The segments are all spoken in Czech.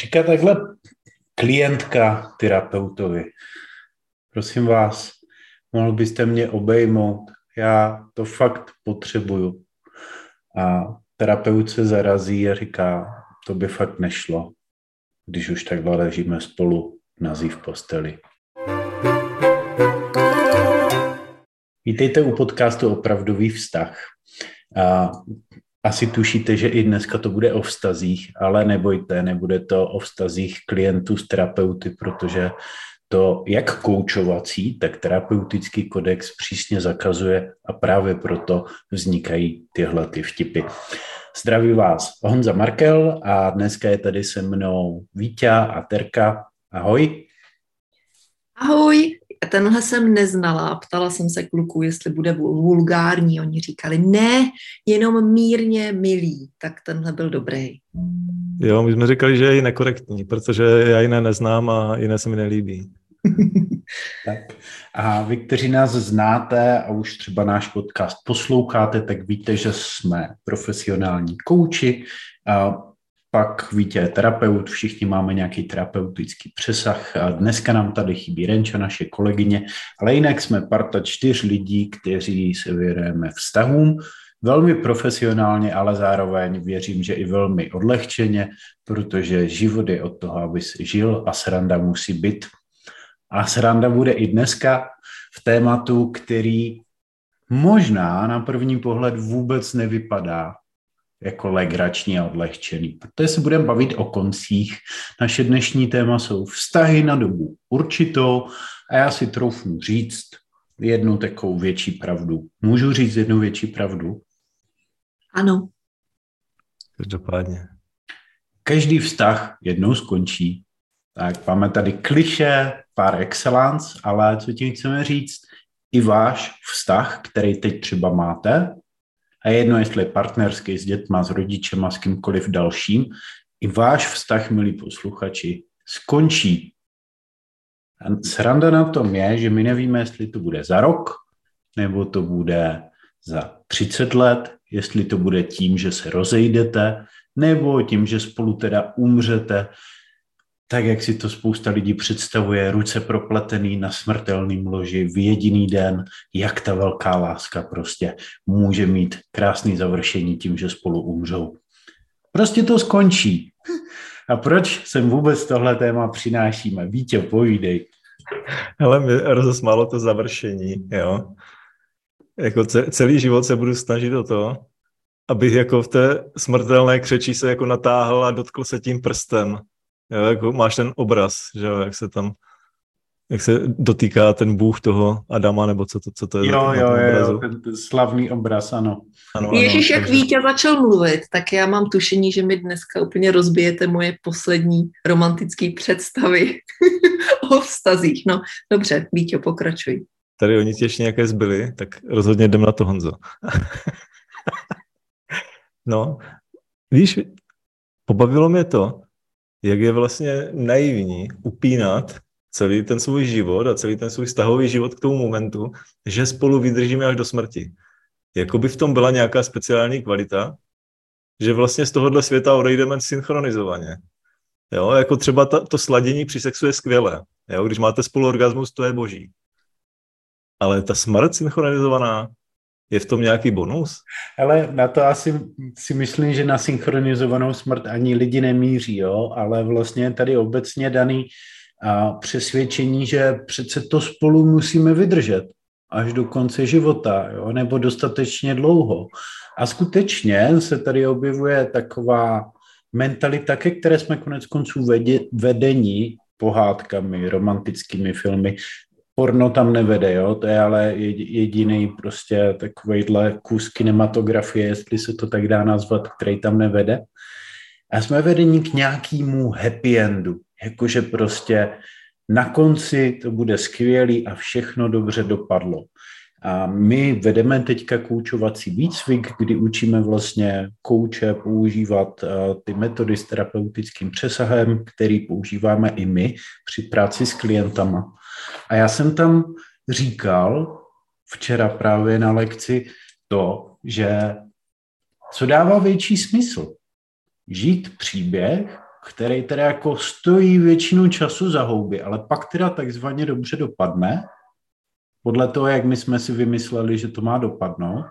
Říká takhle klientka terapeutovi. Prosím vás, mohl byste mě obejmout, já to fakt potřebuju. A terapeut se zarazí a říká, to by fakt nešlo, když už takhle ležíme spolu nazí v posteli. Vítejte u podcastu Opravdový vztah. A asi tušíte, že i dneska to bude o vztazích, ale nebojte, nebude to o vztazích klientů s terapeuty, protože to jak koučovací, tak terapeutický kodex přísně zakazuje a právě proto vznikají tyhle ty vtipy. Zdraví vás Honza Markel a dneska je tady se mnou Vítě a Terka. Ahoj. Ahoj, tenhle jsem neznala. Ptala jsem se kluků, jestli bude vulgární. Oni říkali, ne, jenom mírně milý. Tak tenhle byl dobrý. Jo, my jsme říkali, že je nekorektní, protože já jiné neznám a jiné se mi nelíbí. tak. A vy, kteří nás znáte a už třeba náš podcast posloucháte, tak víte, že jsme profesionální kouči. Pak Vítě je terapeut, všichni máme nějaký terapeutický přesah. A dneska nám tady chybí Renča, naše kolegyně, ale jinak jsme parta čtyř lidí, kteří se věnujeme vztahům, velmi profesionálně, ale zároveň věřím, že i velmi odlehčeně, protože život je od toho, aby si žil a sranda musí být. A sranda bude i dneska v tématu, který možná na první pohled vůbec nevypadá jako legrační a odlehčený. Protože se budeme bavit o koncích. Naše dnešní téma jsou vztahy na dobu určitou a já si troufnu říct jednu takovou větší pravdu. Můžu říct jednu větší pravdu? Ano. Každopádně. Každý vztah jednou skončí. Tak máme tady kliše, pár excellence, ale co tím chceme říct? I váš vztah, který teď třeba máte, a jedno, jestli je partnerský s dětma, s rodičema, s kýmkoliv dalším, i váš vztah, milí posluchači, skončí. A sranda na tom je, že my nevíme, jestli to bude za rok, nebo to bude za 30 let, jestli to bude tím, že se rozejdete, nebo tím, že spolu teda umřete, tak jak si to spousta lidí představuje, ruce propletený na smrtelným loži v jediný den, jak ta velká láska prostě může mít krásný završení tím, že spolu umřou. Prostě to skončí. A proč sem vůbec tohle téma přinášíme? Vítě, povídej. Ale mě rozesmálo to završení, jo. Jako celý život se budu snažit o to, abych jako v té smrtelné křeči se jako natáhl a dotkl se tím prstem. Jo, jako máš ten obraz, že jo, jak se tam jak se dotýká ten bůh toho Adama, nebo co to, co to je? Jo, jo, jo, ten, ten slavný obraz, ano. ano Ježíš, jak takže... Vítě začal mluvit, tak já mám tušení, že mi dneska úplně rozbijete moje poslední romantické představy o vztazích. No, dobře, Vítě, pokračuj. Tady oni ti ještě nějaké zbyly, tak rozhodně jdem na to, Honzo. no, víš, pobavilo mě to, jak je vlastně naivní upínat celý ten svůj život a celý ten svůj vztahový život k tomu momentu, že spolu vydržíme až do smrti. Jakoby v tom byla nějaká speciální kvalita, že vlastně z tohohle světa odejdeme synchronizovaně. Jo, jako třeba ta, to sladění při sexu je skvělé. Jo, když máte spolu orgasmus, to je boží. Ale ta smrt synchronizovaná, je v tom nějaký bonus? Ale na to asi si myslím, že na synchronizovanou smrt ani lidi nemíří, jo? ale vlastně tady obecně daný a přesvědčení, že přece to spolu musíme vydržet až do konce života, jo? nebo dostatečně dlouho. A skutečně se tady objevuje taková mentalita, ke které jsme konec konců vedení pohádkami, romantickými filmy, porno tam nevede, jo? to je ale jediný prostě takovejhle kus kinematografie, jestli se to tak dá nazvat, který tam nevede. A jsme vedení k nějakému happy endu, jakože prostě na konci to bude skvělý a všechno dobře dopadlo. A my vedeme teďka koučovací výcvik, kdy učíme vlastně kouče používat eh, ty metody s terapeutickým přesahem, který používáme i my při práci s klientama. A já jsem tam říkal včera právě na lekci to, že co dává větší smysl? Žít příběh, který teda jako stojí většinu času za houby, ale pak teda takzvaně dobře dopadne, podle toho, jak my jsme si vymysleli, že to má dopadnout,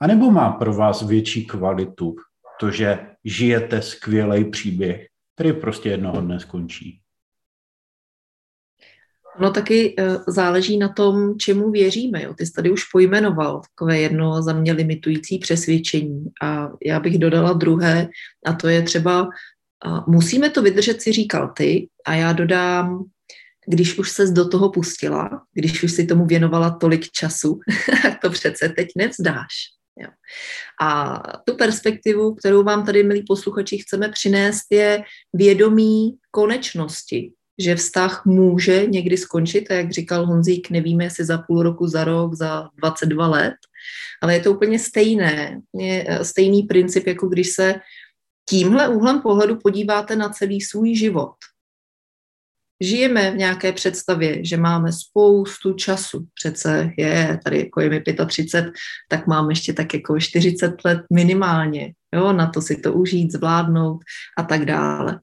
anebo má pro vás větší kvalitu to, že žijete skvělý příběh, který prostě jednoho dne skončí. No taky uh, záleží na tom, čemu věříme. Jo. Ty jsi tady už pojmenoval takové jedno za mě limitující přesvědčení. A já bych dodala druhé, a to je třeba, musíme to vydržet, si říkal ty, a já dodám, když už ses do toho pustila, když už si tomu věnovala tolik času, tak to přece teď nevzdáš. Jo. A tu perspektivu, kterou vám tady, milí posluchači, chceme přinést, je vědomí konečnosti, že vztah může někdy skončit a jak říkal Honzík, nevíme, jestli za půl roku, za rok, za 22 let, ale je to úplně stejné. Je eh, stejný princip, jako když se tímhle úhlem pohledu podíváte na celý svůj život. Žijeme v nějaké představě, že máme spoustu času. Přece je, tady jako je mi 35, tak mám ještě tak jako 40 let minimálně, jo, na to si to užít, zvládnout a tak dále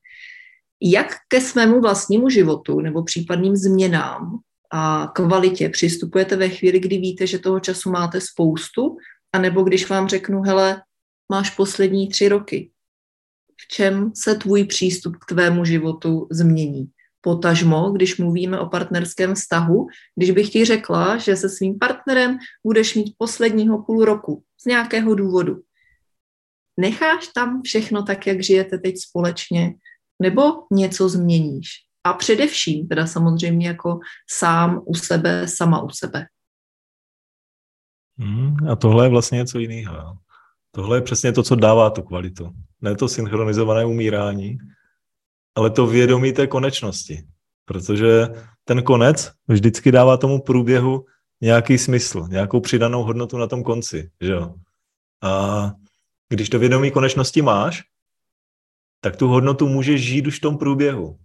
jak ke svému vlastnímu životu nebo případným změnám a kvalitě přistupujete ve chvíli, kdy víte, že toho času máte spoustu, anebo když vám řeknu, hele, máš poslední tři roky. V čem se tvůj přístup k tvému životu změní? Potažmo, když mluvíme o partnerském vztahu, když bych ti řekla, že se svým partnerem budeš mít posledního půl roku z nějakého důvodu. Necháš tam všechno tak, jak žijete teď společně, nebo něco změníš. A především teda samozřejmě jako sám u sebe, sama u sebe. Hmm, a tohle je vlastně něco jiného. Tohle je přesně to, co dává tu kvalitu. Ne to synchronizované umírání, ale to vědomí té konečnosti. Protože ten konec vždycky dává tomu průběhu nějaký smysl, nějakou přidanou hodnotu na tom konci. Že jo? A když to vědomí konečnosti máš, tak tu hodnotu můžeš žít už v tom průběhu.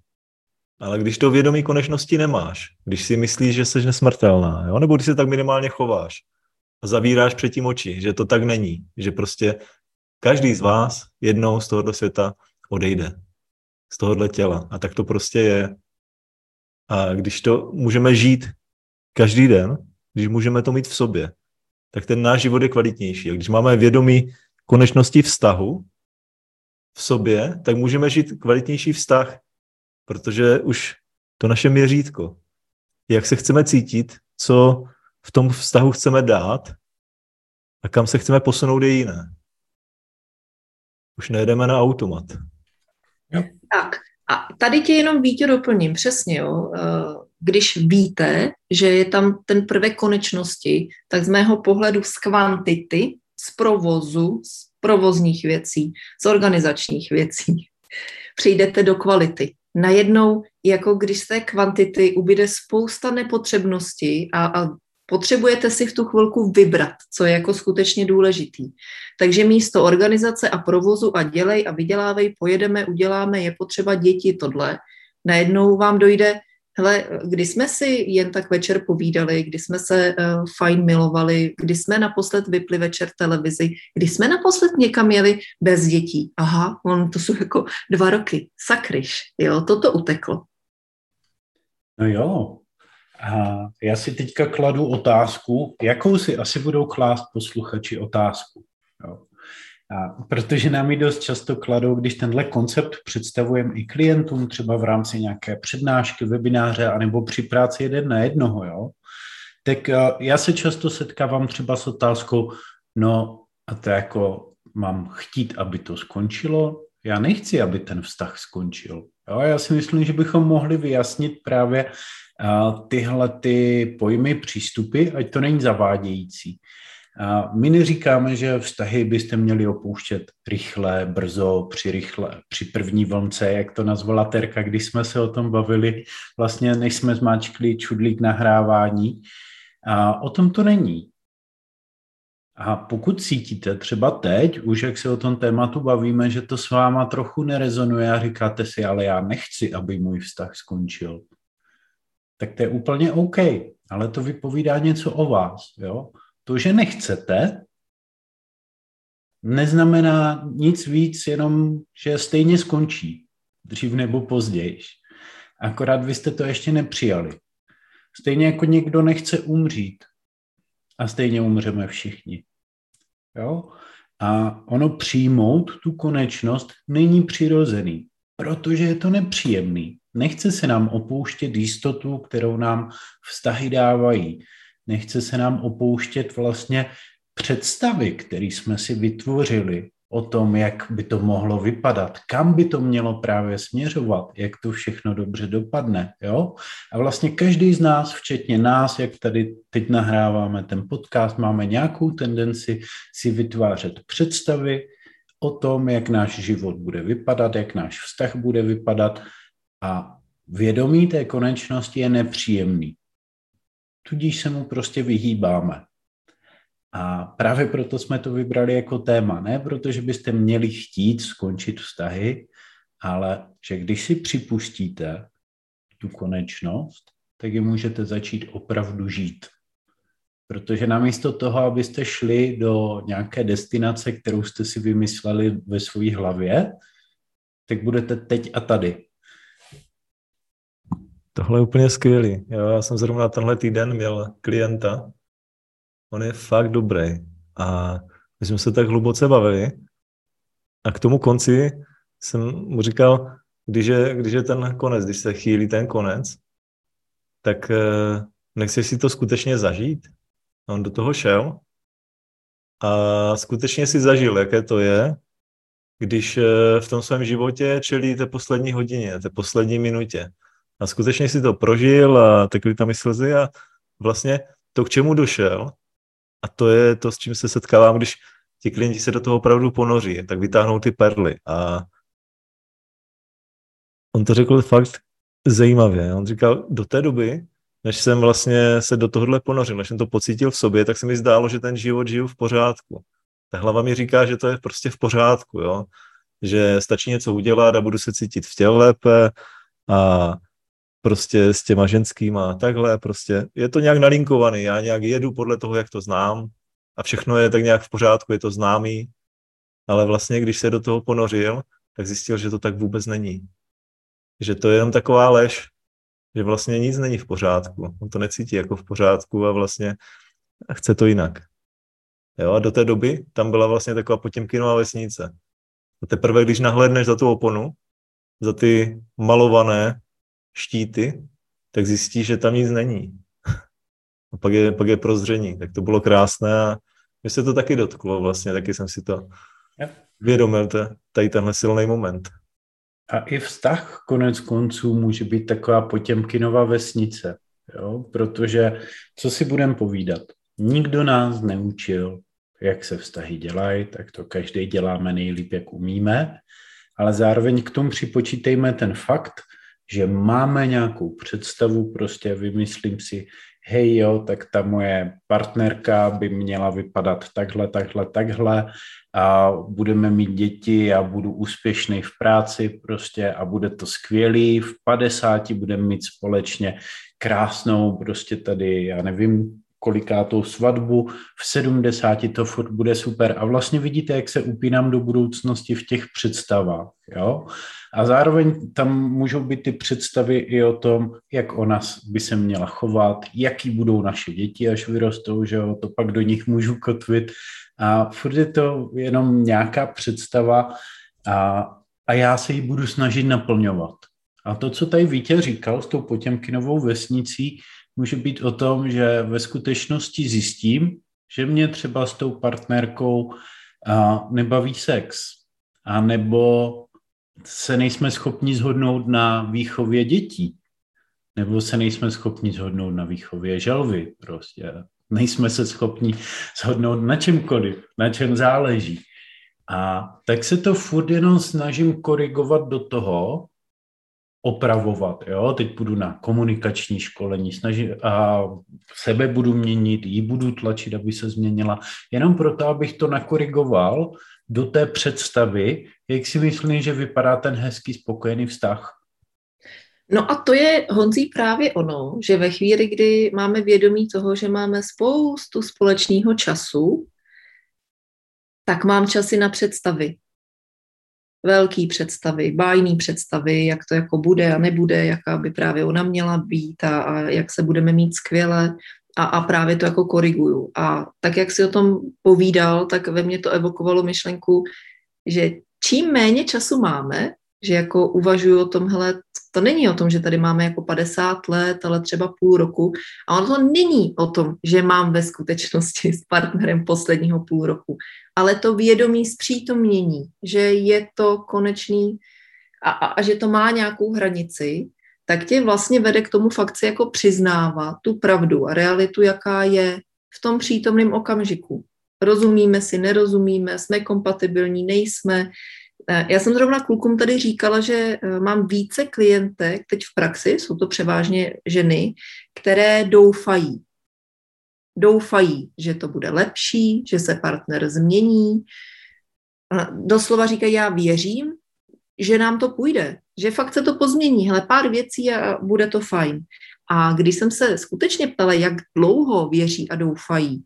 Ale když to vědomí konečnosti nemáš, když si myslíš, že jsi nesmrtelná, jo? nebo když se tak minimálně chováš a zavíráš před tím oči, že to tak není, že prostě každý z vás jednou z tohoto světa odejde, z tohohle těla. A tak to prostě je. A když to můžeme žít každý den, když můžeme to mít v sobě, tak ten náš život je kvalitnější. A když máme vědomí konečnosti vztahu, v sobě, tak můžeme žít kvalitnější vztah, protože už to naše měřítko, jak se chceme cítit, co v tom vztahu chceme dát a kam se chceme posunout je jiné. Už nejedeme na automat. Jo. Tak, a tady tě jenom Vítě doplním, přesně, jo. Eh, když víte, že je tam ten prvek konečnosti, tak z mého pohledu z kvantity, z provozu, z provozních věcí, z organizačních věcí. Přijdete do kvality. Najednou, jako když z té kvantity ubyde spousta nepotřebnosti a, a potřebujete si v tu chvilku vybrat, co je jako skutečně důležitý. Takže místo organizace a provozu a dělej a vydělávej, pojedeme, uděláme, je potřeba děti, tohle. Najednou vám dojde, Hele, kdy jsme si jen tak večer povídali, kdy jsme se uh, fajn milovali, kdy jsme naposled vypli večer televizi, kdy jsme naposled někam jeli bez dětí. Aha, on to jsou jako dva roky. Sakryš, jo, toto uteklo. No jo. A já si teďka kladu otázku, jakou si asi budou klást posluchači otázku. Jo. A protože nám ji dost často kladou, když tenhle koncept představujeme i klientům, třeba v rámci nějaké přednášky, webináře, anebo při práci jeden na jednoho, jo, tak eh, já se často setkávám třeba s otázkou, no a to jako mám chtít, aby to skončilo, já nechci, aby ten vztah skončil. Jo, já si myslím, že bychom mohli vyjasnit právě uh, tyhle ty pojmy, přístupy, ať to není zavádějící. A my neříkáme, že vztahy byste měli opouštět rychle, brzo, při, rychle, při první vlnce, jak to nazvala Terka, když jsme se o tom bavili, vlastně než jsme zmáčkli čudlík nahrávání. A o tom to není. A pokud cítíte třeba teď, už jak se o tom tématu bavíme, že to s váma trochu nerezonuje a říkáte si, ale já nechci, aby můj vztah skončil, tak to je úplně OK, ale to vypovídá něco o vás. Jo? To, že nechcete, neznamená nic víc, jenom že stejně skončí. dřív nebo později. Akorát vy jste to ještě nepřijali. Stejně jako někdo nechce umřít. A stejně umřeme všichni. Jo? A ono přijmout tu konečnost není přirozený, protože je to nepříjemný. Nechce se nám opouštět jistotu, kterou nám vztahy dávají. Nechce se nám opouštět vlastně představy, které jsme si vytvořili o tom, jak by to mohlo vypadat, kam by to mělo právě směřovat, jak to všechno dobře dopadne. Jo? A vlastně každý z nás, včetně nás, jak tady teď nahráváme ten podcast, máme nějakou tendenci si vytvářet představy o tom, jak náš život bude vypadat, jak náš vztah bude vypadat a vědomí té konečnosti je nepříjemný. Tudíž se mu prostě vyhýbáme. A právě proto jsme to vybrali jako téma. Ne protože byste měli chtít skončit vztahy, ale že když si připustíte tu konečnost, tak je můžete začít opravdu žít. Protože namísto toho, abyste šli do nějaké destinace, kterou jste si vymysleli ve své hlavě, tak budete teď a tady. Tohle je úplně skvělý. Jo, já jsem zrovna tenhle týden měl klienta, on je fakt dobrý. A my jsme se tak hluboce bavili a k tomu konci jsem mu říkal, když je, když je ten konec, když se chýlí ten konec, tak eh, nechceš si to skutečně zažít? A on do toho šel a skutečně si zažil, jaké to je, když eh, v tom svém životě čelí té poslední hodině, té poslední minutě. A skutečně si to prožil a tekli tam i slzy a vlastně to, k čemu došel, a to je to, s čím se setkávám, když ti klienti se do toho opravdu ponoří, tak vytáhnou ty perly. A on to řekl fakt zajímavě. On říkal, do té doby, než jsem vlastně se do tohohle ponořil, než jsem to pocítil v sobě, tak se mi zdálo, že ten život žiju v pořádku. Ta hlava mi říká, že to je prostě v pořádku, jo? že stačí něco udělat a budu se cítit v těle lépe a prostě s těma ženskýma takhle, prostě je to nějak nalinkovaný, já nějak jedu podle toho, jak to znám a všechno je tak nějak v pořádku, je to známý, ale vlastně, když se do toho ponořil, tak zjistil, že to tak vůbec není. Že to je jenom taková lež, že vlastně nic není v pořádku. On to necítí jako v pořádku a vlastně chce to jinak. Jo, a do té doby tam byla vlastně taková potěmkinová vesnice. A teprve, když nahlédneš za tu oponu, za ty malované štíty, tak zjistí, že tam nic není. A pak je, pak je prozření. Tak to bylo krásné a mě se to taky dotklo vlastně, taky jsem si to vědomil, tady tenhle silný moment. A i vztah konec konců může být taková potěmkinová vesnice, jo? protože co si budeme povídat? Nikdo nás neučil, jak se vztahy dělají, tak to každý děláme nejlíp, jak umíme, ale zároveň k tomu připočítejme ten fakt, že máme nějakou představu, prostě vymyslím si, hej jo, tak ta moje partnerka by měla vypadat takhle, takhle, takhle a budeme mít děti, já budu úspěšný v práci prostě a bude to skvělý, v 50 budeme mít společně krásnou prostě tady, já nevím, kolikátou svatbu, v 70 to furt bude super. A vlastně vidíte, jak se upínám do budoucnosti v těch představách. Jo? A zároveň tam můžou být ty představy i o tom, jak ona by se měla chovat, jaký budou naše děti, až vyrostou, že jo? to pak do nich můžu kotvit. A furt je to jenom nějaká představa a, a já se ji budu snažit naplňovat. A to, co tady Vítě říkal s tou Potěmkinovou vesnicí, může být o tom, že ve skutečnosti zjistím, že mě třeba s tou partnerkou a, nebaví sex, a nebo se nejsme schopni zhodnout na výchově dětí, nebo se nejsme schopni zhodnout na výchově želvy prostě. Nejsme se schopni zhodnout na čemkoliv, na čem záleží. A tak se to furt jenom snažím korigovat do toho, opravovat. Jo? Teď půjdu na komunikační školení, snaží, a sebe budu měnit, ji budu tlačit, aby se změnila, jenom proto, abych to nakorigoval do té představy, jak si myslím, že vypadá ten hezký, spokojený vztah. No a to je, Honzí, právě ono, že ve chvíli, kdy máme vědomí toho, že máme spoustu společného času, tak mám časy na představy. Velký představy, bájný představy, jak to jako bude a nebude, jaká by právě ona měla být a, a jak se budeme mít skvěle a, a právě to jako koriguju. A tak, jak si o tom povídal, tak ve mně to evokovalo myšlenku, že čím méně času máme, že jako uvažuju o tom, hele, to není o tom, že tady máme jako 50 let, ale třeba půl roku. A ono to není o tom, že mám ve skutečnosti s partnerem posledního půl roku, ale to vědomí zpřítomnění, že je to konečný a, a, a že to má nějakou hranici, tak tě vlastně vede k tomu fakt si jako přiznávat tu pravdu a realitu, jaká je v tom přítomném okamžiku. Rozumíme si, nerozumíme, jsme kompatibilní, nejsme, já jsem zrovna klukům tady říkala, že eh, mám více klientek teď v praxi, jsou to převážně ženy, které doufají. Doufají, že to bude lepší, že se partner změní. Doslova říkají, já věřím, že nám to půjde, že fakt se to pozmění, hele, pár věcí a bude to fajn. A když jsem se skutečně ptala, jak dlouho věří a doufají,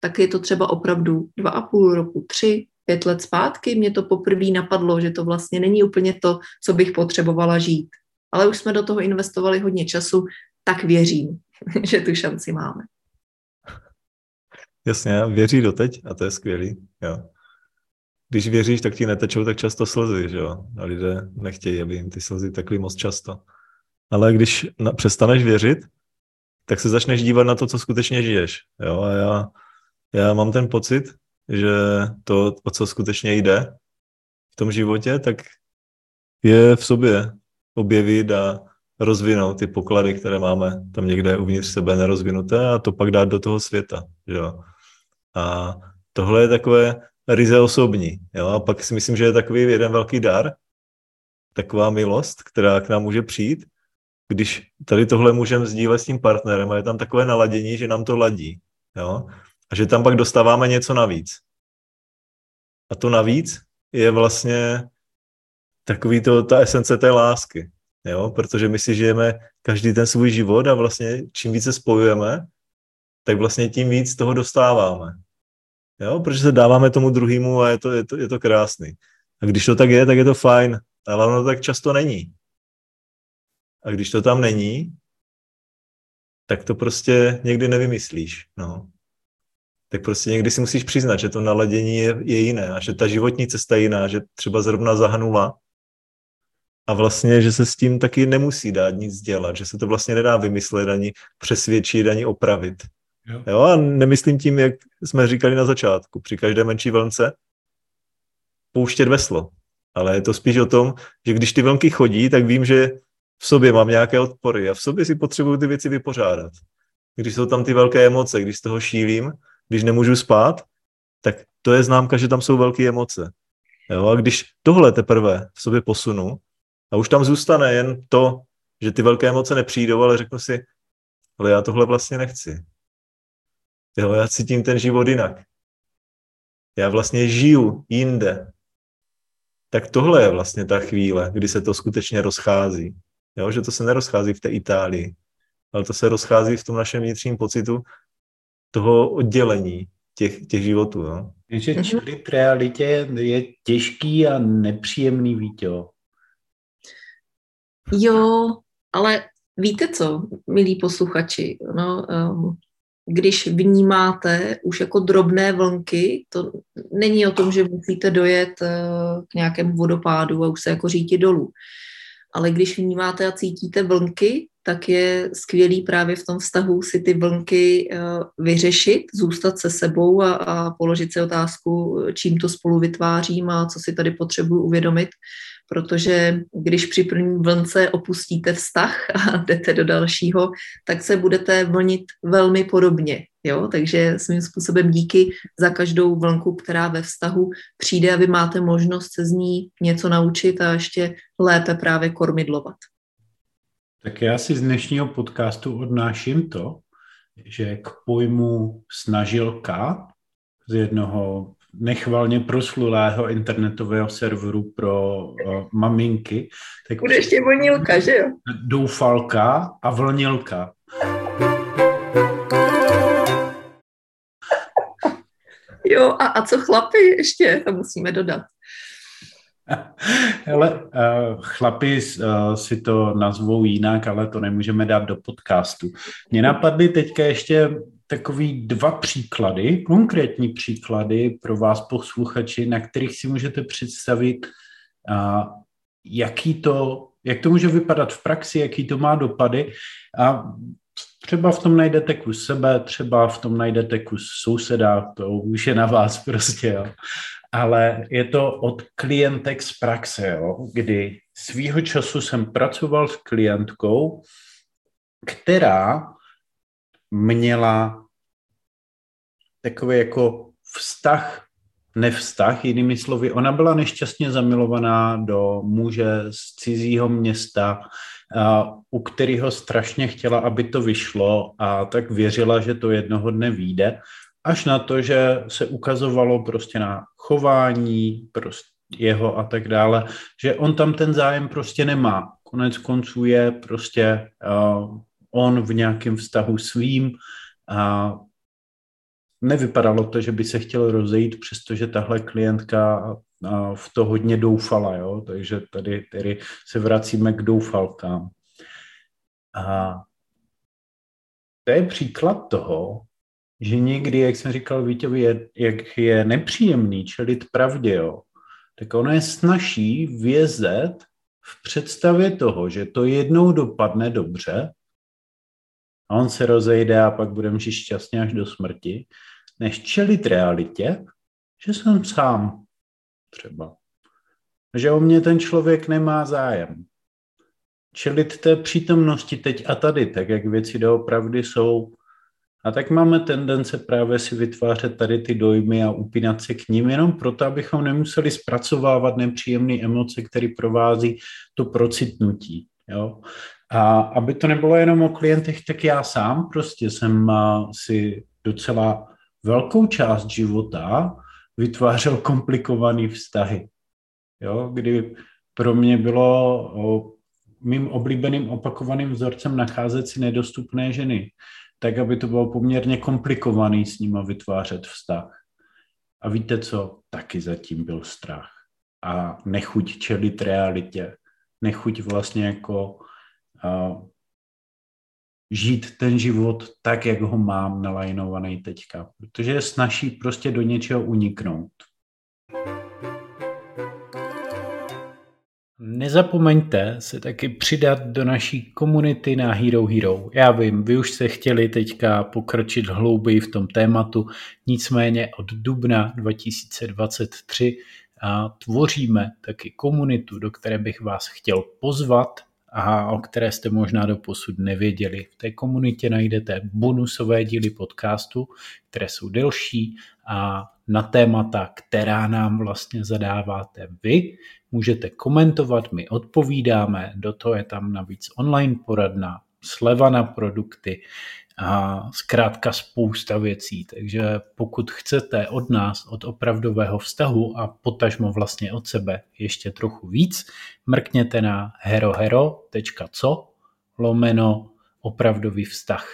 tak je to třeba opravdu dva a půl roku, tři, pět let zpátky mě to poprvé napadlo, že to vlastně není úplně to, co bych potřebovala žít. Ale už jsme do toho investovali hodně času, tak věřím, že tu šanci máme. Jasně, věří doteď a to je skvělý. Jo. Když věříš, tak ti netečou tak často slzy, že jo? A lidé nechtějí, aby jim ty slzy tekly moc často. Ale když na, přestaneš věřit, tak se začneš dívat na to, co skutečně žiješ. Jo? A já, já mám ten pocit, že to, o co skutečně jde v tom životě, tak je v sobě objevit a rozvinout ty poklady, které máme tam někde uvnitř sebe nerozvinuté a to pak dát do toho světa. Že jo? A tohle je takové ryze osobní. Jo? A pak si myslím, že je takový jeden velký dar, taková milost, která k nám může přijít, když tady tohle můžeme sdílet s tím partnerem a je tam takové naladění, že nám to ladí. Jo? A že tam pak dostáváme něco navíc. A to navíc je vlastně takový to, ta esence té lásky. Jo? Protože my si žijeme každý ten svůj život a vlastně čím více spojujeme, tak vlastně tím víc toho dostáváme. Jo? Protože se dáváme tomu druhému a je to, je, to, je to krásný. A když to tak je, tak je to fajn. Ale ono tak často není. A když to tam není, tak to prostě někdy nevymyslíš. No tak prostě někdy si musíš přiznat, že to naladění je, je jiné a že ta životní cesta je jiná, že třeba zrovna zahnula a vlastně, že se s tím taky nemusí dát nic dělat, že se to vlastně nedá vymyslet ani přesvědčit, ani opravit. Jo. jo a nemyslím tím, jak jsme říkali na začátku, při každé menší vlnce pouštět veslo. Ale je to spíš o tom, že když ty vlnky chodí, tak vím, že v sobě mám nějaké odpory a v sobě si potřebuju ty věci vypořádat. Když jsou tam ty velké emoce, když z toho šílím, když nemůžu spát, tak to je známka, že tam jsou velké emoce. Jo? A když tohle teprve v sobě posunu a už tam zůstane jen to, že ty velké emoce nepřijdou, ale řeknu si, ale já tohle vlastně nechci. Jo, já cítím ten život jinak. Já vlastně žiju jinde. Tak tohle je vlastně ta chvíle, kdy se to skutečně rozchází. Jo, že to se nerozchází v té Itálii, ale to se rozchází v tom našem vnitřním pocitu, toho oddělení těch, těch životů. No. Že čelit realitě je těžký a nepříjemný vítěl. Jo, ale víte co, milí posluchači, no, um, když vnímáte už jako drobné vlnky, to není o tom, že musíte dojet uh, k nějakému vodopádu a už se jako říti dolů. Ale když vnímáte a cítíte vlnky, tak je skvělý právě v tom vztahu si ty vlnky eh, vyřešit, zůstat se sebou a, a položit si otázku, čím to spolu vytvářím a co si tady potřebuji uvědomit, protože když při první vlnce opustíte vztah a jdete do dalšího, tak se budete vlnit velmi podobně. Jo? Takže svým způsobem díky za každou vlnku, která ve vztahu přijde a vy máte možnost se z ní něco naučit a ještě lépe právě kormidlovat. Tak já si z dnešního podcastu odnáším to, že k pojmu snažilka z jednoho nechvalně proslulého internetového serveru pro uh, maminky. Tak Bude ještě vonilka, že jo? Doufalka a vlnilka. Jo, a, a co chlapy ještě, to musíme dodat. Hele, uh, chlapi uh, si to nazvou jinak, ale to nemůžeme dát do podcastu. Mě napadly teďka ještě takový dva příklady, konkrétní příklady pro vás posluchači, na kterých si můžete představit, uh, jaký to, jak to může vypadat v praxi, jaký to má dopady a třeba v tom najdete kus sebe, třeba v tom najdete kus souseda, to už je na vás prostě, jo ale je to od klientek z praxe, jo, kdy svýho času jsem pracoval s klientkou, která měla takový jako vztah, nevztah, jinými slovy, ona byla nešťastně zamilovaná do muže z cizího města, u kterého strašně chtěla, aby to vyšlo a tak věřila, že to jednoho dne vyjde až na to, že se ukazovalo prostě na chování prostě jeho a tak dále, že on tam ten zájem prostě nemá. Konec konců je prostě uh, on v nějakém vztahu svým a nevypadalo to, že by se chtěl rozejít, přestože tahle klientka uh, v to hodně doufala, jo? takže tady, tady se vracíme k doufalkám. A to je příklad toho, že někdy, jak jsem říkal Vítěvi, je, jak je nepříjemný čelit pravdě, jo, tak ono je snaží vězet v představě toho, že to jednou dopadne dobře a on se rozejde a pak budeme žít šťastně až do smrti, než čelit realitě, že jsem sám třeba. Že o mě ten člověk nemá zájem. Čelit té přítomnosti teď a tady, tak jak věci doopravdy jsou, a tak máme tendence právě si vytvářet tady ty dojmy a upínat se k ním jenom proto, abychom nemuseli zpracovávat nepříjemné emoce, které provází to procitnutí. Jo? A aby to nebylo jenom o klientech, tak já sám prostě jsem si docela velkou část života vytvářel komplikované vztahy. Jo? Kdy pro mě bylo mým oblíbeným opakovaným vzorcem nacházet si nedostupné ženy tak aby to bylo poměrně komplikovaný s nima vytvářet vztah. A víte co? Taky zatím byl strach. A nechuť čelit realitě. Nechuť vlastně jako uh, žít ten život tak, jak ho mám nalajnovaný teďka. Protože je snaží prostě do něčeho uniknout. Nezapomeňte se taky přidat do naší komunity na Hero Hero. Já vím, vy už jste chtěli teďka pokročit hlouběji v tom tématu, nicméně od dubna 2023 a tvoříme taky komunitu, do které bych vás chtěl pozvat a o které jste možná do posud nevěděli. V té komunitě najdete bonusové díly podcastu, které jsou delší a na témata, která nám vlastně zadáváte vy. Můžete komentovat, my odpovídáme, do toho je tam navíc online poradna, sleva na produkty, a zkrátka spousta věcí. Takže pokud chcete od nás, od opravdového vztahu a potažmo vlastně od sebe ještě trochu víc, mrkněte na herohero.co lomeno opravdový vztah.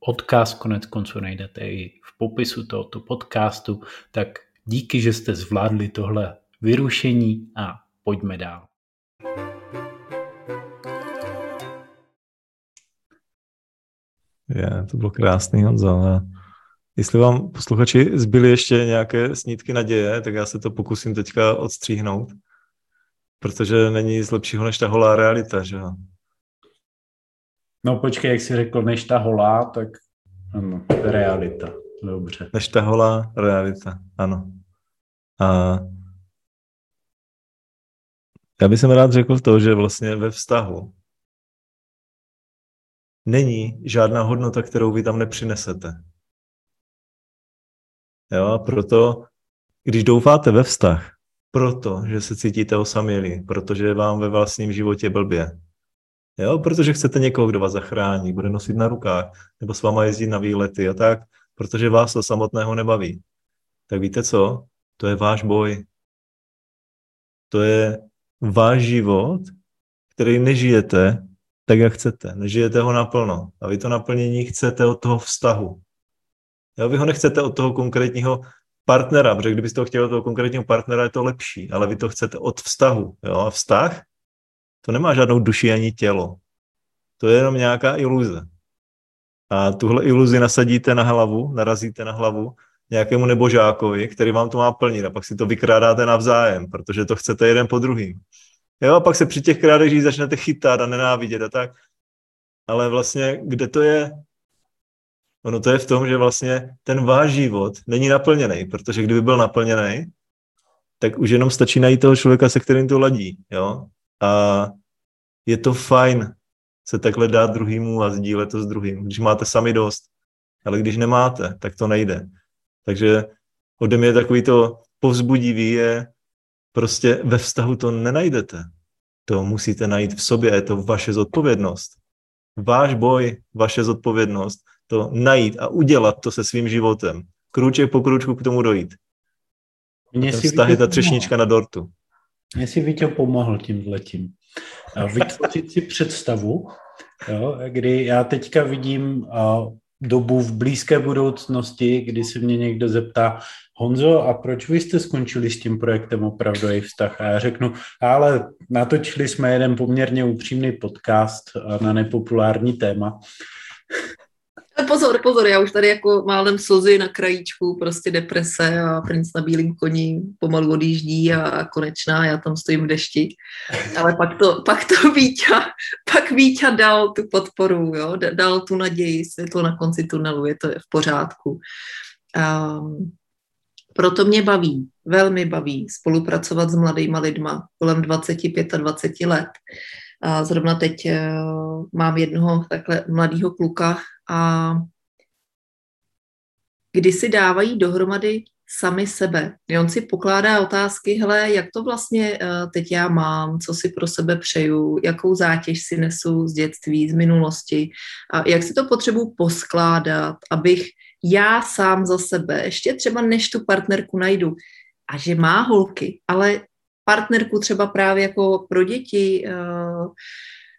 Odkaz konec konců najdete i v popisu tohoto podcastu, tak díky, že jste zvládli tohle vyrušení a pojďme dál. Je, to bylo krásný, Honzo. Jestli vám posluchači zbyly ještě nějaké snídky naděje, tak já se to pokusím teďka odstříhnout, protože není nic lepšího než ta holá realita, že jo? No počkej, jak jsi řekl, než ta holá, tak ano, realita. Dobře. Než ta holá realita, ano. A já bych rád řekl to, že vlastně ve vztahu není žádná hodnota, kterou vy tam nepřinesete. Jo, a proto, když doufáte ve vztah, proto, že se cítíte osamělí, protože vám ve vlastním životě blbě, jo, protože chcete někoho, kdo vás zachrání, bude nosit na rukách, nebo s váma jezdit na výlety a tak, protože vás to samotného nebaví. Tak víte co? To je váš boj. To je váš život, který nežijete tak, jak chcete. Nežijete ho naplno. A vy to naplnění chcete od toho vztahu. Jo, vy ho nechcete od toho konkrétního partnera, protože kdybyste to chtěli toho konkrétního partnera, je to lepší, ale vy to chcete od vztahu. Jo? A vztah, to nemá žádnou duši ani tělo. To je jenom nějaká iluze. A tuhle iluzi nasadíte na hlavu, narazíte na hlavu nějakému nebožákovi, který vám to má plnit a pak si to vykrádáte navzájem, protože to chcete jeden po druhým. Jo, a pak se při těch krádežích začnete chytat a nenávidět a tak. Ale vlastně, kde to je? Ono to je v tom, že vlastně ten váš život není naplněný, protože kdyby byl naplněný, tak už jenom stačí najít toho člověka, se kterým to ladí, jo? A je to fajn se takhle dát druhýmu a sdílet to s druhým, když máte sami dost. Ale když nemáte, tak to nejde. Takže ode mě takový to povzbudivý je, prostě ve vztahu to nenajdete. To musíte najít v sobě, je to vaše zodpovědnost. Váš boj, vaše zodpovědnost, to najít a udělat to se svým životem. Krůček po krůčku k tomu dojít. Mně si vztah je ta třešnička na dortu. Mně si Vítě pomohl tímhletím. Vytvořit si představu, jo, kdy já teďka vidím dobu v blízké budoucnosti, kdy se mě někdo zeptá, Honzo, a proč vy jste skončili s tím projektem Opravdový vztah? A já řeknu, ale natočili jsme jeden poměrně upřímný podcast na nepopulární téma. Pozor, pozor, já už tady jako málem slzy na krajíčku, prostě deprese a princ na bílým koni pomalu odjíždí a konečná, já tam stojím v dešti. Ale pak to, pak to Víťa, pak Víťa dal tu podporu, jo? dal tu naději, světlo na konci tunelu, je to v pořádku. Um, proto mě baví, velmi baví spolupracovat s mladýma lidma kolem 25 a 20 let. A zrovna teď uh, mám jednoho takhle mladého kluka, a kdy si dávají dohromady sami sebe. On si pokládá otázky, hele, jak to vlastně eh, teď já mám, co si pro sebe přeju, jakou zátěž si nesu z dětství, z minulosti, a jak si to potřebuji poskládat, abych já sám za sebe, ještě třeba než tu partnerku najdu, a že má holky, ale partnerku třeba právě jako pro děti, uh,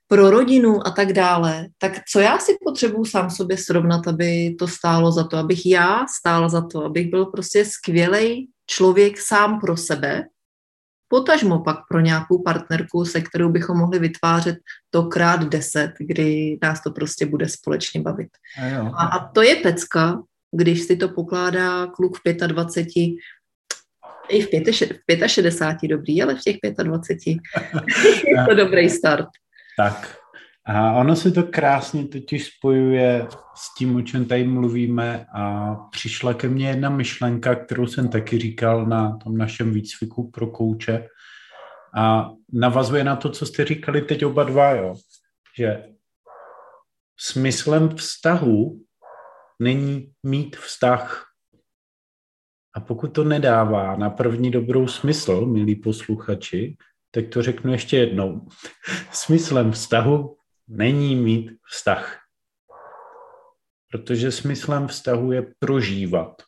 pro rodinu a tak dále, tak co já si potřebuju sám sobě srovnat, aby to stálo za to, abych já stála za to, abych byl prostě skvělý člověk sám pro sebe, potažmo pak pro nějakou partnerku, se kterou bychom mohli vytvářet to krát deset, kdy nás to prostě bude společně bavit. A, a, a to je pecka, když si to pokládá kluk v 25, i v, 65 dobrý, ale v těch 25 je to dobrý start. Tak. A ono se to krásně totiž spojuje s tím, o čem tady mluvíme a přišla ke mně jedna myšlenka, kterou jsem taky říkal na tom našem výcviku pro kouče a navazuje na to, co jste říkali teď oba dva, jo. že smyslem vztahu není mít vztah. A pokud to nedává na první dobrou smysl, milí posluchači, tak to řeknu ještě jednou. Smyslem vztahu není mít vztah. Protože smyslem vztahu je prožívat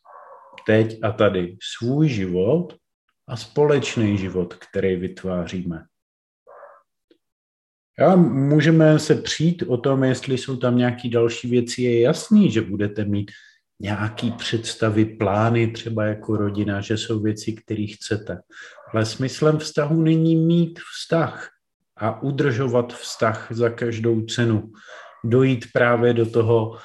teď a tady svůj život a společný život, který vytváříme. A můžeme se přijít o tom, jestli jsou tam nějaké další věci. Je jasný, že budete mít nějaký představy, plány třeba jako rodina, že jsou věci, které chcete. Ale smyslem vztahu není mít vztah a udržovat vztah za každou cenu. Dojít právě do toho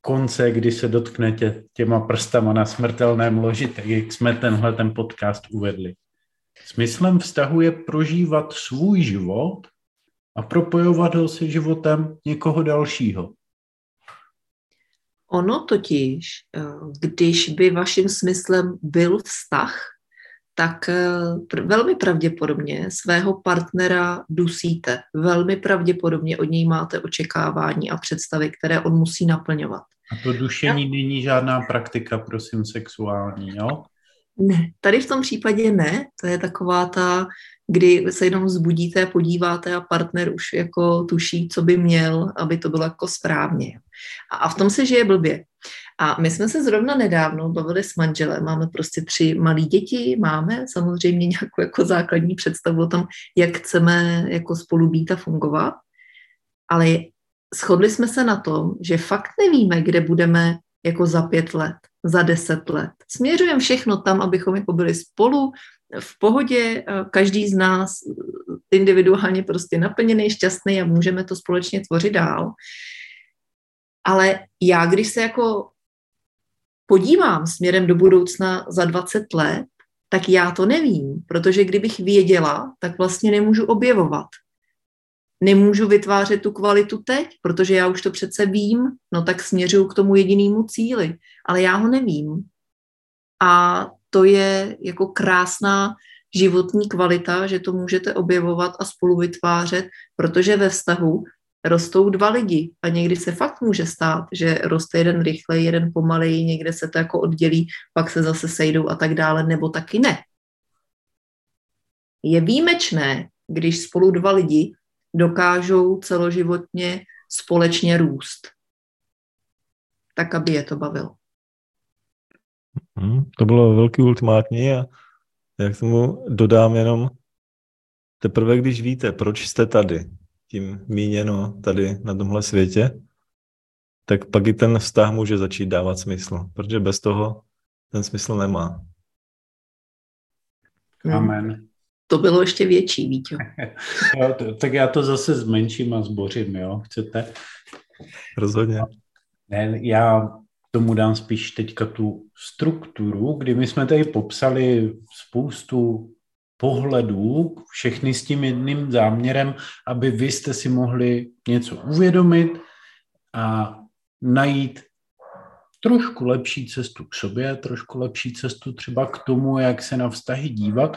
konce, kdy se dotknete těma prstama na smrtelném loži, tak jak jsme tenhle ten podcast uvedli. Smyslem vztahu je prožívat svůj život a propojovat ho se životem někoho dalšího. Ono totiž, eh, když by vaším smyslem byl vztah, tak eh, velmi pravděpodobně svého partnera dusíte. Velmi pravděpodobně od něj máte očekávání a představy, které on musí naplňovat. A to dušení Já... není žádná praktika, prosím, sexuální, jo? Ne, tady v tom případě ne. To je taková ta, kdy se jenom zbudíte, podíváte a partner už jako tuší, co by měl, aby to bylo jako správně. A, a v tom se žije blbě. A my jsme se zrovna nedávno bavili s manželem, máme prostě tři malé děti, máme samozřejmě nějakou jako základní představu o tom, jak chceme jako spolu být a fungovat, ale shodli jsme se na tom, že fakt nevíme, kde budeme jako za pět let. za deset let. Směřujeme všechno tam, abychom jako byli spolu v pohodě, každý z nás individuálně prostě naplněný, šťastný a můžeme to společně tvořit dál. Ale já, když se jako podívám směrem do budoucna za 20 let, tak já to nevím, protože kdybych věděla, tak vlastně nemůžu objevovat. Nemůžu vytvářet tu kvalitu teď, protože já už to přece vím, no tak směřuju k tomu jedinému cíli, ale já ho nevím. A to je jako krásná životní kvalita, že to můžete objevovat a spolu vytvářet, protože ve vztahu rostou dva lidi a někdy se fakt může stát, že roste jeden rychle, jeden pomaleji, někde se to jako oddělí, pak se zase sejdou a tak dále, nebo taky ne. Je výjimečné, když spolu dva lidi dokážou celoživotně společně růst. Tak, aby je to bavilo. Hmm, to bylo velký ultimátní a já k tomu dodám jenom teprve, když víte, proč jste tady, tím míněno tady na tomhle světě, tak pak i ten vztah může začít dávat smysl, protože bez toho ten smysl nemá. Amen. To bylo ještě větší, Vítě. tak já to zase zmenším a zbořím, jo? Chcete? Rozhodně. Ne, já tomu dám spíš teďka tu strukturu, kdy my jsme tady popsali spoustu pohledů, všechny s tím jedným záměrem, aby vy jste si mohli něco uvědomit a najít trošku lepší cestu k sobě, trošku lepší cestu třeba k tomu, jak se na vztahy dívat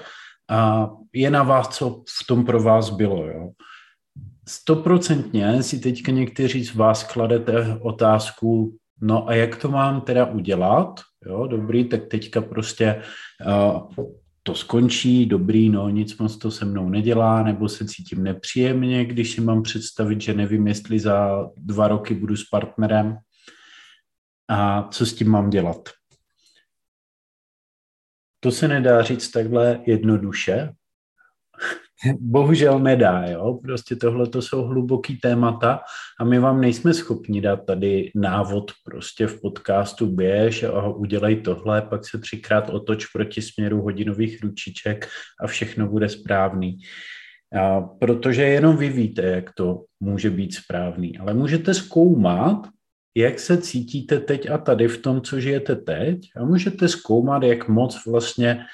a je na vás, co v tom pro vás bylo. Jo. Stoprocentně si teďka někteří z vás kladete otázku, no a jak to mám teda udělat, jo, dobrý, tak teďka prostě uh, to skončí, dobrý, no nic moc to se mnou nedělá, nebo se cítím nepříjemně, když si mám představit, že nevím, jestli za dva roky budu s partnerem a co s tím mám dělat. To se nedá říct takhle jednoduše, Bohužel nedá, jo. Prostě tohle to jsou hluboký témata a my vám nejsme schopni dát tady návod prostě v podcastu běž a udělej tohle, pak se třikrát otoč proti směru hodinových ručiček a všechno bude správný. A protože jenom vy víte, jak to může být správný, ale můžete zkoumat, jak se cítíte teď a tady v tom, co žijete teď a můžete zkoumat, jak moc vlastně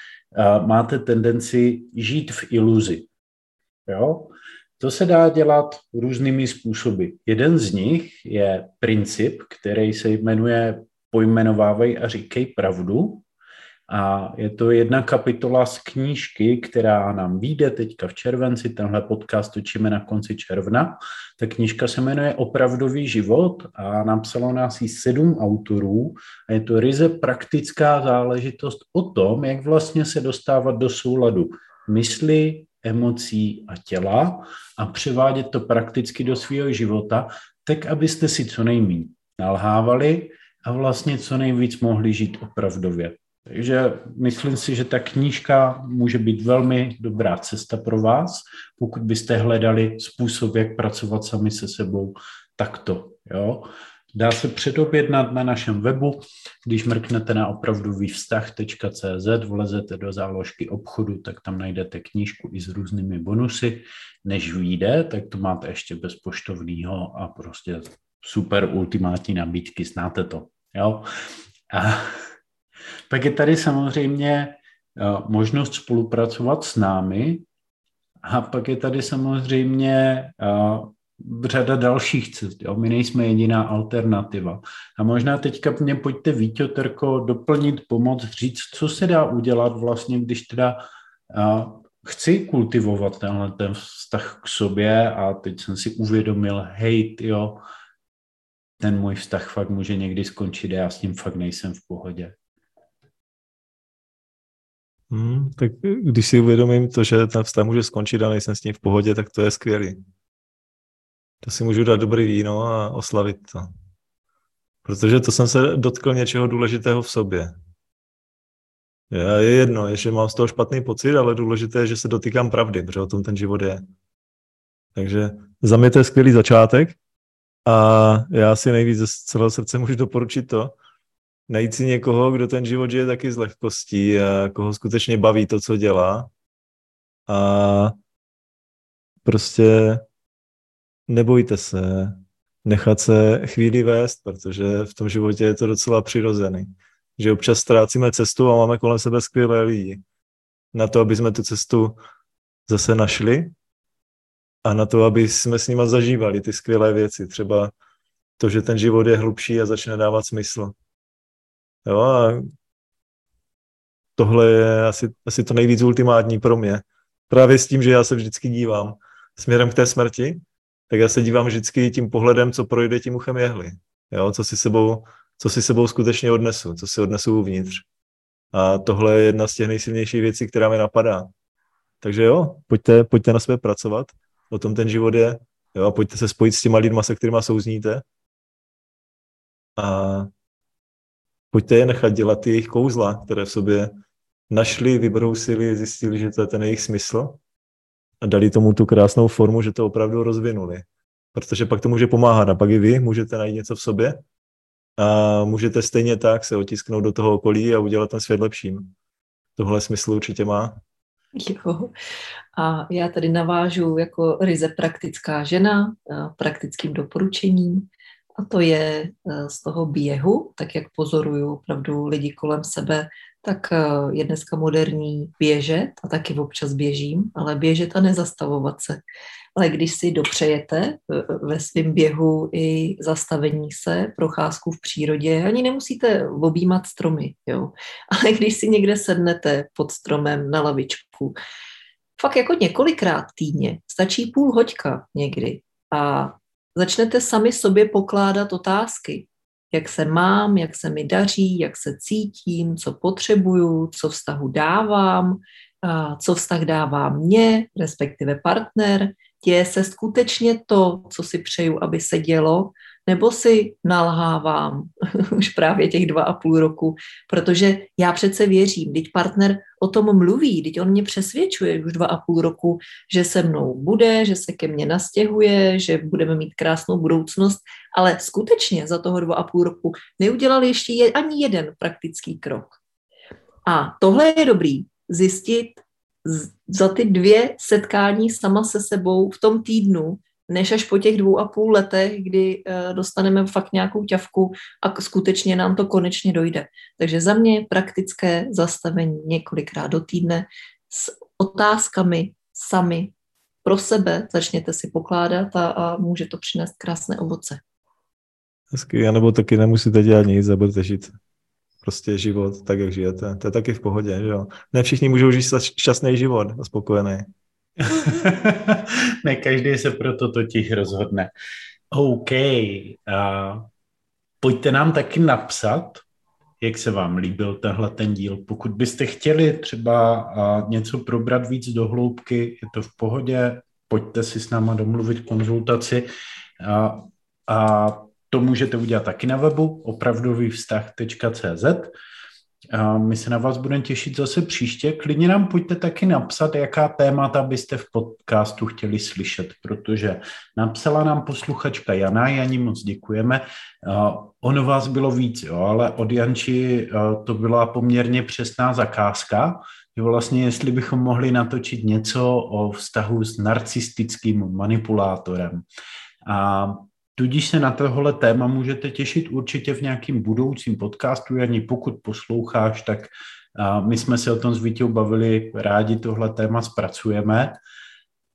máte tendenci žít v iluzi. Jo? To se dá dělat různými způsoby. Jeden z nich je princip, který se jmenuje pojmenovávej a říkej pravdu. A je to jedna kapitola z knížky, která nám vyjde teďka v červenci, tenhle podcast točíme na konci června. Ta knížka se jmenuje Opravdový život a napsalo nás ji sedm autorů a je to ryze praktická záležitost o tom, jak vlastně se dostávat do souladu mysli, emocí a těla a převádět to prakticky do svého života, tak abyste si co nejméně nalhávali a vlastně co nejvíc mohli žít opravdově. Takže myslím si, že ta knížka může být velmi dobrá cesta pro vás, pokud byste hledali způsob, jak pracovat sami se sebou takto. Jo? Dá se předobjednat na našem webu, když mrknete na opravdovývztah.cz, vlezete do záložky obchodu, tak tam najdete knížku i s různými bonusy. Než vyjde, tak to máte ještě bez poštovního a prostě super ultimátní nabídky, znáte to. Jo? A pak je tady samozřejmě eh, možnost spolupracovat s námi a pak je tady samozřejmě eh, řada dalších cest. Jo? My nejsme jediná alternativa. A možná teďka mě pojďte, Vítě, Terko, doplnit, pomoc, říct, co se dá udělat vlastně, když teda a, chci kultivovat tenhle ten vztah k sobě a teď jsem si uvědomil, hej, jo, ten můj vztah fakt může někdy skončit a já s ním fakt nejsem v pohodě. Hmm, tak když si uvědomím to, že ten vztah může skončit a nejsem s ním v pohodě, tak to je skvělý to si můžu dát dobrý víno a oslavit to. Protože to jsem se dotkl něčeho důležitého v sobě. Je jedno, že mám z toho špatný pocit, ale důležité je, že se dotýkám pravdy, protože o tom ten život je. Takže za mě to je skvělý začátek a já si nejvíc ze celého srdce můžu doporučit to, najít si někoho, kdo ten život žije taky z lehkostí a koho skutečně baví to, co dělá. A prostě nebojte se nechat se chvíli vést, protože v tom životě je to docela přirozený. Že občas ztrácíme cestu a máme kolem sebe skvělé lidi. Na to, aby jsme tu cestu zase našli a na to, aby jsme s nima zažívali ty skvělé věci. Třeba to, že ten život je hlubší a začne dávat smysl. Jo, a tohle je asi, asi to nejvíc ultimátní pro mě. Právě s tím, že já se vždycky dívám směrem k té smrti, tak já se dívám vždycky tím pohledem, co projde tím uchem jehly. Jo, co si sebou, co si sebou skutečně odnesu, co si odnesu uvnitř. A tohle je jedna z těch nejsilnějších věcí, která mi napadá. Takže jo, pojďte, pojďte na sebe pracovat, o tom ten život je, jo, a pojďte se spojit s těma lidma, se kterými souzníte a pojďte je nechat dělat ty jejich kouzla, které v sobě našli, vybrousili, zjistili, že to je ten jejich smysl a dali tomu tu krásnou formu, že to opravdu rozvinuli. Protože pak to může pomáhat a pak i vy můžete najít něco v sobě a můžete stejně tak se otisknout do toho okolí a udělat ten svět lepším. Tohle smysl určitě má. Jo. A já tady navážu jako ryze praktická žena, praktickým doporučením. A to je e, z toho běhu, tak jak pozoruju opravdu lidi kolem sebe, tak e, je dneska moderní běžet a taky občas běžím, ale běžet a nezastavovat se. Ale když si dopřejete e, ve svém běhu i zastavení se, procházku v přírodě, ani nemusíte objímat stromy, jo. Ale když si někde sednete pod stromem na lavičku, fakt jako několikrát týdně, stačí půl hoďka někdy a začnete sami sobě pokládat otázky. Jak se mám, jak se mi daří, jak se cítím, co potřebuju, co vztahu dávám, co vztah dává mě, respektive partner, děje se skutečně to, co si přeju, aby se dělo, nebo si nalhávám už právě těch dva a půl roku, protože já přece věřím, když partner o tom mluví, když on mě přesvědčuje už dva a půl roku, že se mnou bude, že se ke mně nastěhuje, že budeme mít krásnou budoucnost, ale skutečně za toho dva a půl roku neudělal ještě je, ani jeden praktický krok. A tohle je dobrý, zjistit za ty dvě setkání sama se sebou v tom týdnu, než až po těch dvou a půl letech, kdy uh, dostaneme fakt nějakou ťavku a skutečně nám to konečně dojde. Takže za mě praktické zastavení několikrát do týdne s otázkami sami pro sebe začněte si pokládat a, a může to přinést krásné ovoce. Hezky, anebo taky nemusíte dělat nic a budete žít prostě život tak, jak žijete. To je taky v pohodě, že jo. Ne všichni můžou žít šťastný život a spokojený. Ne každý se proto totiž rozhodne. OK, uh, pojďte nám taky napsat, jak se vám líbil tenhle ten díl. Pokud byste chtěli třeba uh, něco probrat víc do hloubky, je to v pohodě, pojďte si s náma domluvit konzultaci uh, a to můžete udělat taky na webu opravdovývztah.cz a my se na vás budeme těšit zase příště. Klidně nám pojďte taky napsat, jaká témata byste v podcastu chtěli slyšet, protože napsala nám posluchačka Jana, Janí moc děkujeme. Ono vás bylo víc, jo, ale od Janči to byla poměrně přesná zakázka, že vlastně jestli bychom mohli natočit něco o vztahu s narcistickým manipulátorem. A Tudíž se na tohle téma můžete těšit určitě v nějakým budoucím podcastu. Ani pokud posloucháš, tak my jsme se o tom s Vítěou bavili, rádi tohle téma zpracujeme,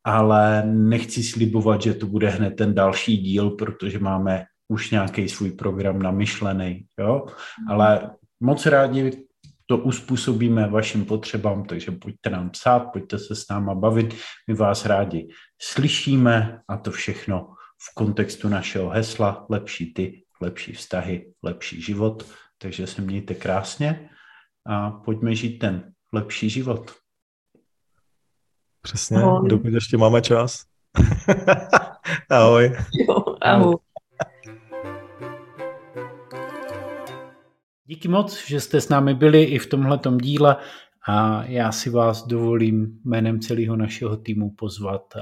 ale nechci slibovat, že to bude hned ten další díl, protože máme už nějaký svůj program namyšlený, jo? ale moc rádi to uspůsobíme vašim potřebám, takže pojďte nám psát, pojďte se s náma bavit, my vás rádi slyšíme a to všechno v kontextu našeho hesla lepší ty, lepší vztahy, lepší život. Takže se mějte krásně a pojďme žít ten lepší život. Přesně, ahoj. dokud ještě máme čas. ahoj. Jo, ahoj. Díky moc, že jste s námi byli i v tomhletom díle a já si vás dovolím jménem celého našeho týmu pozvat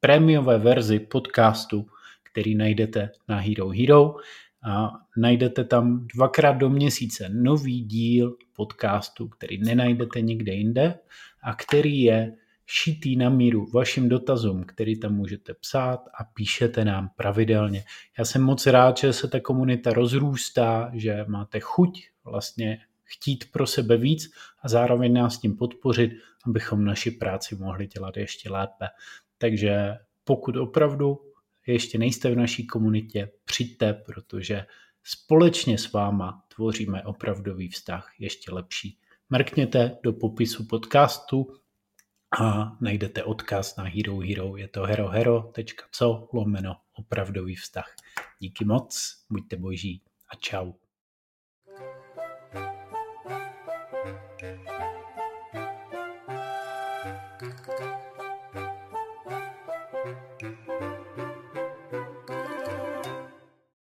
prémiové verzi podcastu, který najdete na Hero Hero. a najdete tam dvakrát do měsíce nový díl podcastu, který nenajdete nikde jinde a který je šitý na míru vašim dotazům, který tam můžete psát a píšete nám pravidelně. Já jsem moc rád, že se ta komunita rozrůstá, že máte chuť vlastně chtít pro sebe víc a zároveň nás tím podpořit, abychom naši práci mohli dělat ještě lépe. Takže pokud opravdu ještě nejste v naší komunitě, přijďte, protože společně s váma tvoříme opravdový vztah ještě lepší. Mrkněte do popisu podcastu a najdete odkaz na Hero Hero. Je to herohero.co lomeno opravdový vztah. Díky moc, buďte boží a čau.